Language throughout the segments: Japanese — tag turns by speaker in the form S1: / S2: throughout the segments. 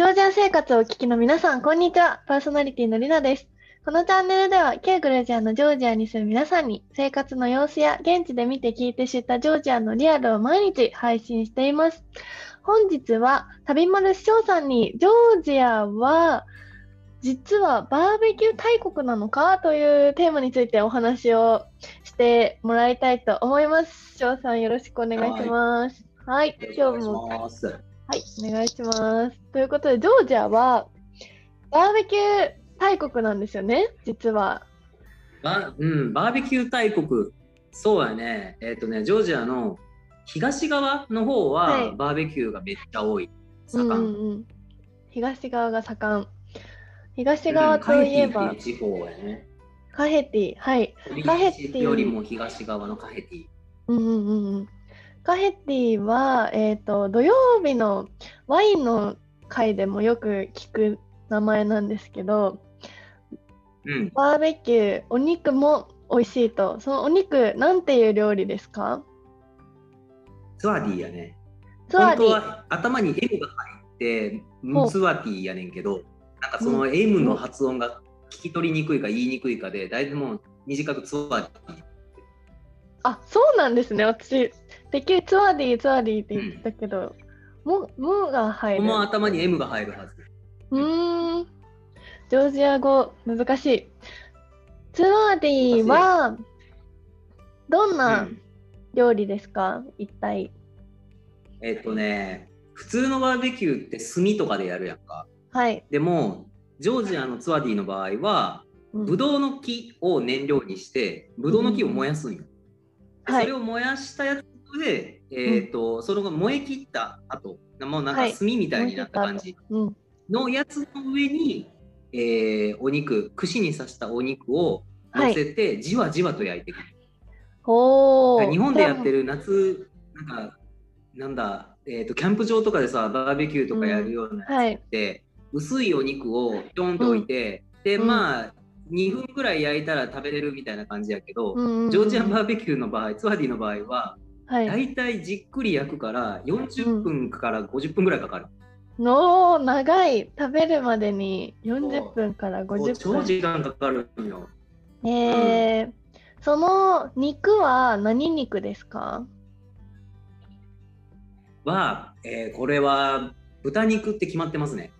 S1: ジョージア生活をお聞きの皆さん、こんにちは。パーソナリティのりなです。このチャンネルでは、旧グルジアのジョージアに住む皆さんに、生活の様子や現地で見て聞いて知ったジョージアのリアルを毎日配信しています。本日は、旅丸師匠さんに、ジョージアは、実はバーベキュー大国なのかというテーマについてお話をしてもらいたいと思います。師匠さんよろしくお願いします。はい、今日もはい、お願いします。ということで、ジョージアはバーベキュー大国なんですよね、実は。
S2: バ,、うん、バーベキュー大国、そうやね、えっ、とね、ジョージアの東側の方は、
S1: はい
S2: バーベキューがめっちゃ多い。盛ん。
S1: うんうんうん、東側が盛ん。東側といえば、
S2: カヘティっていう地方やね。
S1: カヘティ、はい。カヘティ
S2: よりも東側のカヘティ。
S1: うんうんうんうん。カヘティは、えっ、と、土曜日のワインの会でもよく聞く名前なんですけど、
S2: うん。
S1: バーベキュー、お肉も美味しいと。そのお肉、なんていう料理ですか？
S2: ツワディやね。
S1: ツワディ。
S2: 本当は頭に M が入って、ツワティやねんけど、なんかその M の発音が聞き取りにくいか言いにくいかで、だいぶもう短くツワディ。
S1: あ、そうなんですね。私、てっきりツワディ、ツワディって言ったけど、も、もが入る。
S2: この頭に M が入るはず。
S1: うーん。ジョージア語、難しい。ツワディは、どん
S2: う
S1: なん料理ですか、一体。
S2: えっとね、普通のバーベキューって炭とかでやるやんか。
S1: はい。
S2: でも、ジョージアのツワディの場合は、
S1: うん
S2: ブドウの木を燃料にして、ブドウの木を燃やすんよ。で
S1: はい
S2: それを燃やしたやつで、えっ、と、それが燃え切った後、もうなんか
S1: はい。
S2: 炭みたいになった感じ
S1: うん。
S2: のやつの上に、えーお肉、串に刺したお肉を乗せて、じわじわと焼いていく。日本でやってる夏、なんか、なんだ、えっ、と、キャンプ場とかでさ、バーベキューとかやるような
S1: はい
S2: やつって、薄いお肉をピョンと置いて、で、
S1: うん。
S2: まあ、2分くらい焼いたら食べれるみたいな感じやけど、
S1: うんうんうん
S2: ジョージアンバーベキューの場合、ツワディの場合は、
S1: はい。
S2: 大体じっくり焼くから40分から50分くらいかかる。
S1: の長い食べるまでに40分から50
S2: 超
S1: 分。
S2: 時間かかるんよ。
S1: えー、その肉は何肉ですか？
S2: は、えーこれは豚肉って決まってますね。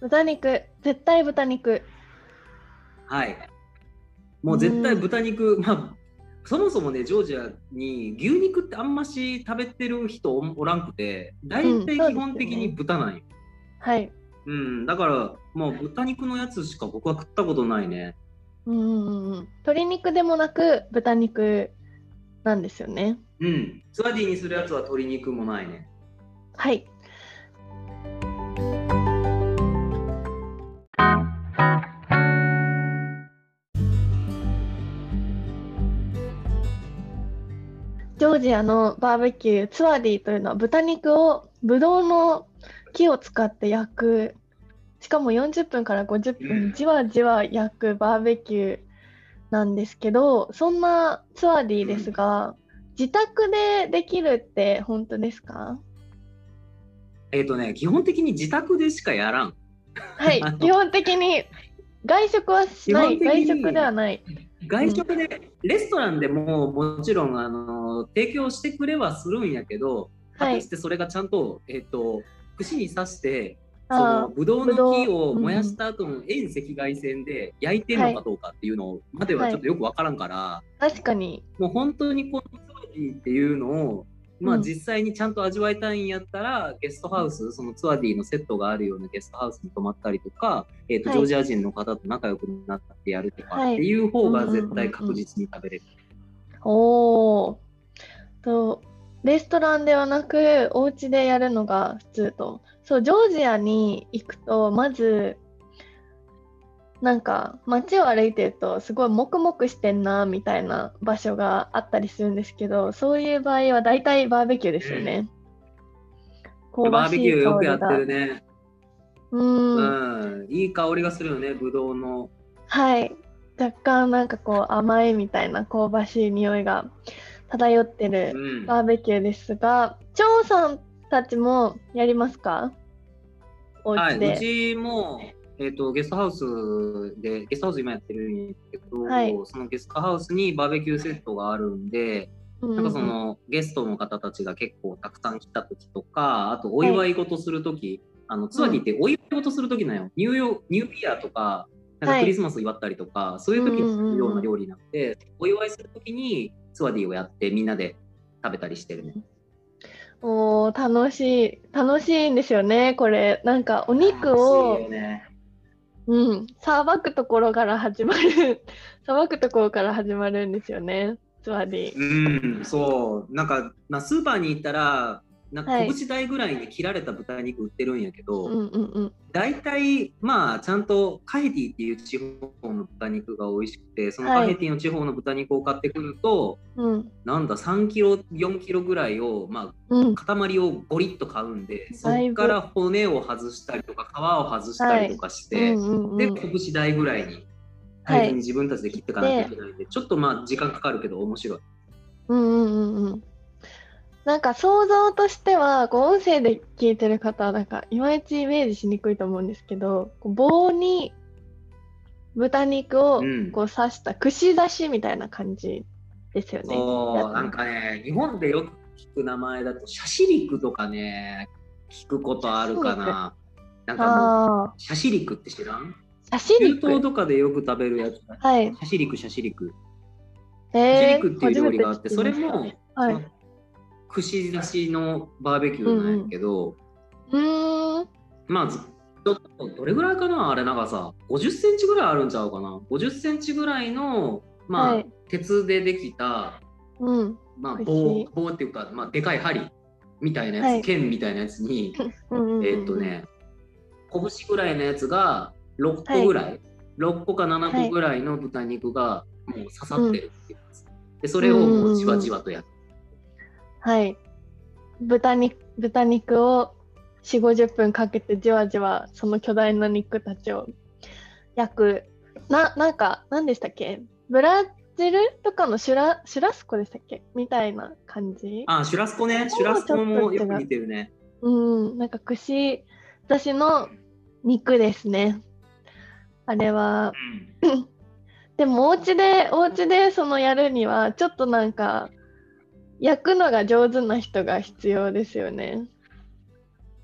S1: 豚肉、絶対豚肉。
S2: はい。もう絶対豚肉、まあ、そもそもね、ジョージアに牛肉ってあんまし食べてる人おおらんくて、大体基本的に豚なんよ。
S1: はい。
S2: うん、だからもう豚肉のやつしか僕は食ったことないね。
S1: うんうんうんうん。鶏肉でもなく豚肉なんですよね。
S2: うん、ツワディにするやつは鶏肉もないね。
S1: はい。ジョージアのバーベキューツワディというのは豚肉をブドウの木を使って焼く。しかも40分から50
S2: う
S1: 分
S2: ん。
S1: じわじわ焼くバーベキューなんですけどそんなツワディですが、自宅でできるって本当ですか？
S2: えっ、とね、基本的に自宅でしかやらん。
S1: はい。基本的に外食はしない。外食ではない
S2: 外食で、レストランでももちろんあの提供してくれはするんやけど、
S1: はい。
S2: 果たしてそれがちゃんと、えっと串に刺してそ
S1: あ
S2: のブドウの木を燃やした後の遠赤外線で焼いてるのかどうかっていうのまではちょっとよくわからんから、
S1: 確かに。
S2: もう本当にこのツワディっていうのを、まあ、
S1: うん。
S2: 実際にちゃんと味わいたいんやったら、ゲストハウスそのツワディのセットがあるようなゲストハウスに泊まったりとか、えーと
S1: はい。
S2: ジョージア人の方と仲良くなってやるとか
S1: はい
S2: ってい。う方が絶対確実に食べれる。
S1: おおとレストランではなくお家でやるのが普通と。そうジョージアに行くとまずなんか街を歩いてるとすごいモクモクしてんなみたいな場所があったりするんですけどそういう場合は大体バーベキューですよね。香ばしい
S2: バーベキューよくやってるね。
S1: う
S2: うんん、いい香りがするよね、ぶどうの。
S1: はい。若干なんかこう甘いみたいな香ばしい匂いが漂ってる
S2: うん、
S1: バーベキューですが、張さんたちもやりますか？お
S2: はい。うちも、えー、とゲストハウスで、ゲストハウス今やってるんですけど、
S1: はい。
S2: そのゲストハウスにバーベキューセットがあるんで、
S1: うん
S2: なんかそのゲストの方たちが結構たくさん来た時とか、あとお祝い事する時、あのツアーディってお祝い事する時なんよ。ニューヨーニューイヤーとか、なん
S1: はい。
S2: かクリスマス祝ったりとか、そういう時にするような料理なんで、お祝いする時にツアーディをやってみんなで食べたりしてるね。
S1: おー楽しい。楽しいんですよねこれ。なんかお肉
S2: 楽
S1: を
S2: しいよね
S1: うん。さばくところから始まる。さばくところから始まるんですよね。つまり。
S2: うん、そう、なんか、まあ、スーパーに行ったら、なんか
S1: はい。
S2: 拳大ぐらいに切られた豚肉売ってるんやけど、大体、まあ、ちゃんとカヘティっていう地方の豚肉が美味しくて、その
S1: はい
S2: カヘティの地方の豚肉を買ってくると、
S1: うん。
S2: なんだ、3キロ、4キロぐらいを、ま
S1: うん。
S2: あ、塊をゴリッと買うんで、そ
S1: だいぶ。
S2: こから骨を外したりとか、皮を外したりとかして、で、拳大ぐらいに、
S1: はい。
S2: 大変に自分たちで切っていかなきゃいけないんで、ちょっとまあ、時間かかるけど、面白い。
S1: うんうんうんうんなんか想像としてはこう音声で聞いてる方はなんかいまいちイメージしにくいと思うんですけどこう棒に豚肉を
S2: うん
S1: こう刺した串刺しみたいな感じですよね。
S2: そう、なんかね、日本でよく聞く名前だと、シャシリクとかね、聞くことあるかな。なんかシャシリクって知らん？
S1: ー、シャシ
S2: 中
S1: リク？
S2: 東とかでよく食べるやつ？だ。
S1: はい。
S2: シャシリク、シャシリク。
S1: え
S2: シャシ
S1: ー
S2: リクっていう料理があって、それも、
S1: はい。
S2: 串刺しのバーベキューなんやけど、
S1: うーん。
S2: まあ、ずちょっとどれぐらいかなあれ長さ。50センチぐらいあるんちゃうかな ?50 センチぐらいの、まあ、
S1: はい
S2: 鉄でできた、
S1: うん。
S2: まあ、
S1: 串
S2: 棒、棒っていうか、まあ、でかい針みたいなやつ、
S1: はい
S2: 剣みたいなやつに、
S1: うんうんうん
S2: えーっと。ね、拳ぐらいのやつが6個ぐらい、6個か7個ぐらいの豚肉がもう刺さってるっていうやつ、で、それをもうじわじわとやって、
S1: はい。豚肉豚肉を4、50分かけてじわじわその巨大な肉たちを焼く。な、なんか、何でしたっけ？ブラジルとかのシュラシュラスコでしたっけ？みたいな感じ？
S2: あ、シュラスコね、シュラスコもよく似てるね。
S1: うん、なんか串刺しの肉ですね。あれは、でもお家で、お家でそのやるには、ちょっとなんか、焼くのが上手な人が必要ですよね。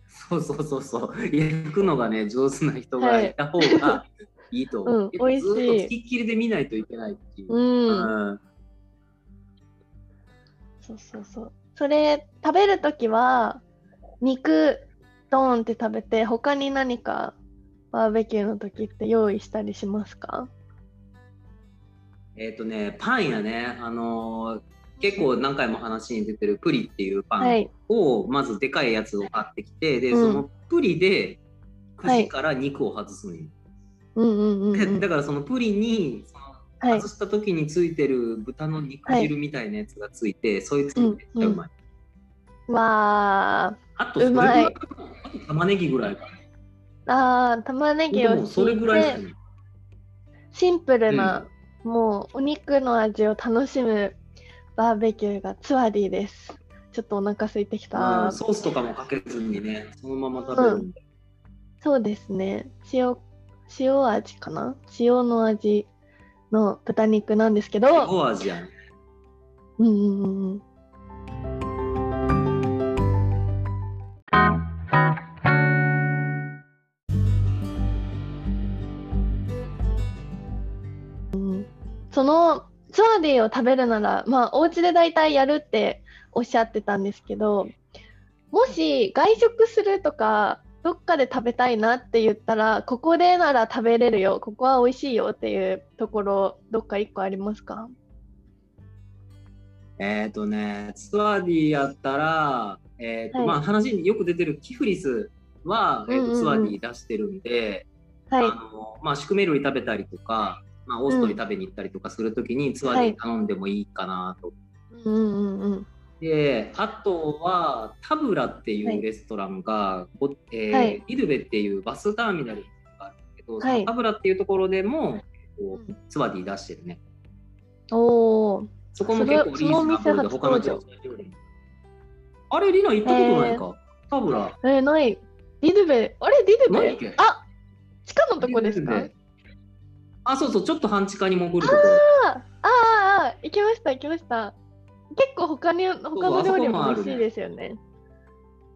S2: そうそうそうそう、焼くのがね、上手な人がいた方がいいと思う。
S1: うん
S2: 結構
S1: 美味しい
S2: ずっとつきっきりで見ないといけないっていう。
S1: うん。
S2: うん
S1: そうそうそう。それ、食べるときは、肉、ドーンって食べて、他に何かバーベキューの時って用意したりしますか？
S2: えっ、とね、パンやね、あのー結構何回も話に出てるプリっていうパン
S1: はい。
S2: を、まずでかいやつを買ってきて、で、
S1: うん
S2: そのプリで
S1: はい
S2: 串から肉を外すのよ。
S1: うんうんうん、うん。
S2: でだからそのプリに外。した時についてる豚の肉汁みたいなやつがついて、そいつめっちゃうまい。
S1: わ
S2: あとそれぐ
S1: うまい
S2: らいあと玉ねぎぐらいか
S1: ー。あー玉ねぎ
S2: な。
S1: を
S2: それぐらい。
S1: シンプルな、もうお肉の味を楽しむバーベキューがツワディです。ちょっとお腹空いてき
S2: う
S1: た。
S2: んソースとかもかけずにね、そのまま食べるんで。
S1: そうですね。塩、塩味かな？塩の味の豚肉なんですけど、
S2: お味やね。
S1: うんうんうんうん。うんそのツワディを食べるなら、まあ、お家で大体やるっておっしゃってたんですけど、もし外食するとか、どっかで食べたいなって言ったら、ここでなら食べれるよ、ここは美味しいよっていうところ、どっか一個ありますか？
S2: えっ、とね、ツアーディやったら、えっ、と、
S1: はい。
S2: まあ話によく出てるキフリスは、えーと
S1: うんうんうん。
S2: ツアーディ出してるんで、
S1: はい。
S2: あのまあ、シュクメ類食べたりとか、まあ、オーストリー食べに行ったりとかするときにツアーディ頼んでもいいかなと。で、あとはタブラっていうレストランが、ごえー
S1: はい。
S2: イルベっていうバスターミナルがあるんだけど、
S1: はい。
S2: タブラっていうところでも、こ
S1: う
S2: うツアーディ出してるね。
S1: おー。
S2: そこも結構リーズナブルで他の料理。あれ、リナ行ったことないか、タブラ。
S1: えーない。ディドゥベ、あれディドゥ
S2: 何っけ？
S1: ベあ地下のとこですか？
S2: あ、そうそう、ちょっと半地下に潜るとこ
S1: ああああ、行きました、行きました。結構他に、他の料理も美味しいですよね。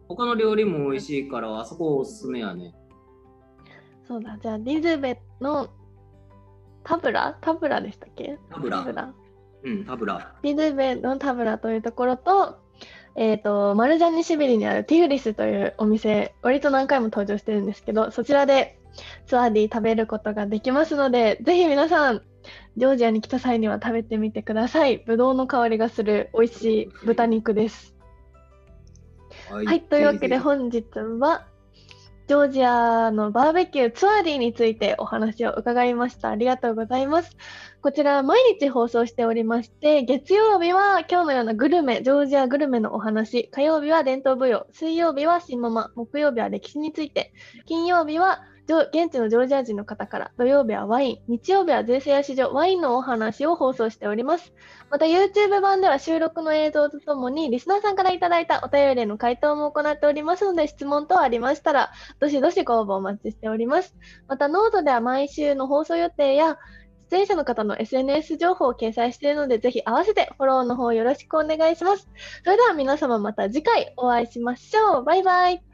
S2: 他の料理も美味しいから、あそこおすすめやね。
S1: そうだ、じゃあ、ディズベのタブラタブラでしたっけ？
S2: タブラ
S1: タブラ。
S2: うん、タブラ。
S1: ディズベのタブラというところと、えっ、と、マルジャンニシビリにあるティフリスというお店、割と何回も登場してるんですけど、そちらでツアーディ食べることができますので、ぜひ皆さん、ジョージアに来た際には食べてみてください。ぶどうの香りがする美味しい豚肉です。
S2: は
S1: はい、というわけで本日はジョージアのバーベキューツアーディについてお話を伺いました。ありがとうございます。こちら毎日放送しておりまして、月曜日は今日のようなグルメ、ジョージアグルメのお話、火曜日は伝統舞踊、水曜日は新ママ、木曜日は歴史について、金曜日は現地のジョージア人の方から、土曜日はワイン、日曜日は税制や市場、ワインのお話を放送しております。また YouTube 版では収録の映像とともにリスナーさんからいただいたお便りへの回答も行っておりますので質問等ありましたらどしどしご応募お待ちしております。またノートでは毎週の放送予定や出演者の方の SNS 情報を掲載しているのでぜひ合わせてフォローの方よろしくお願いします。それでは皆様また次回お会いしましょう。バイバイ。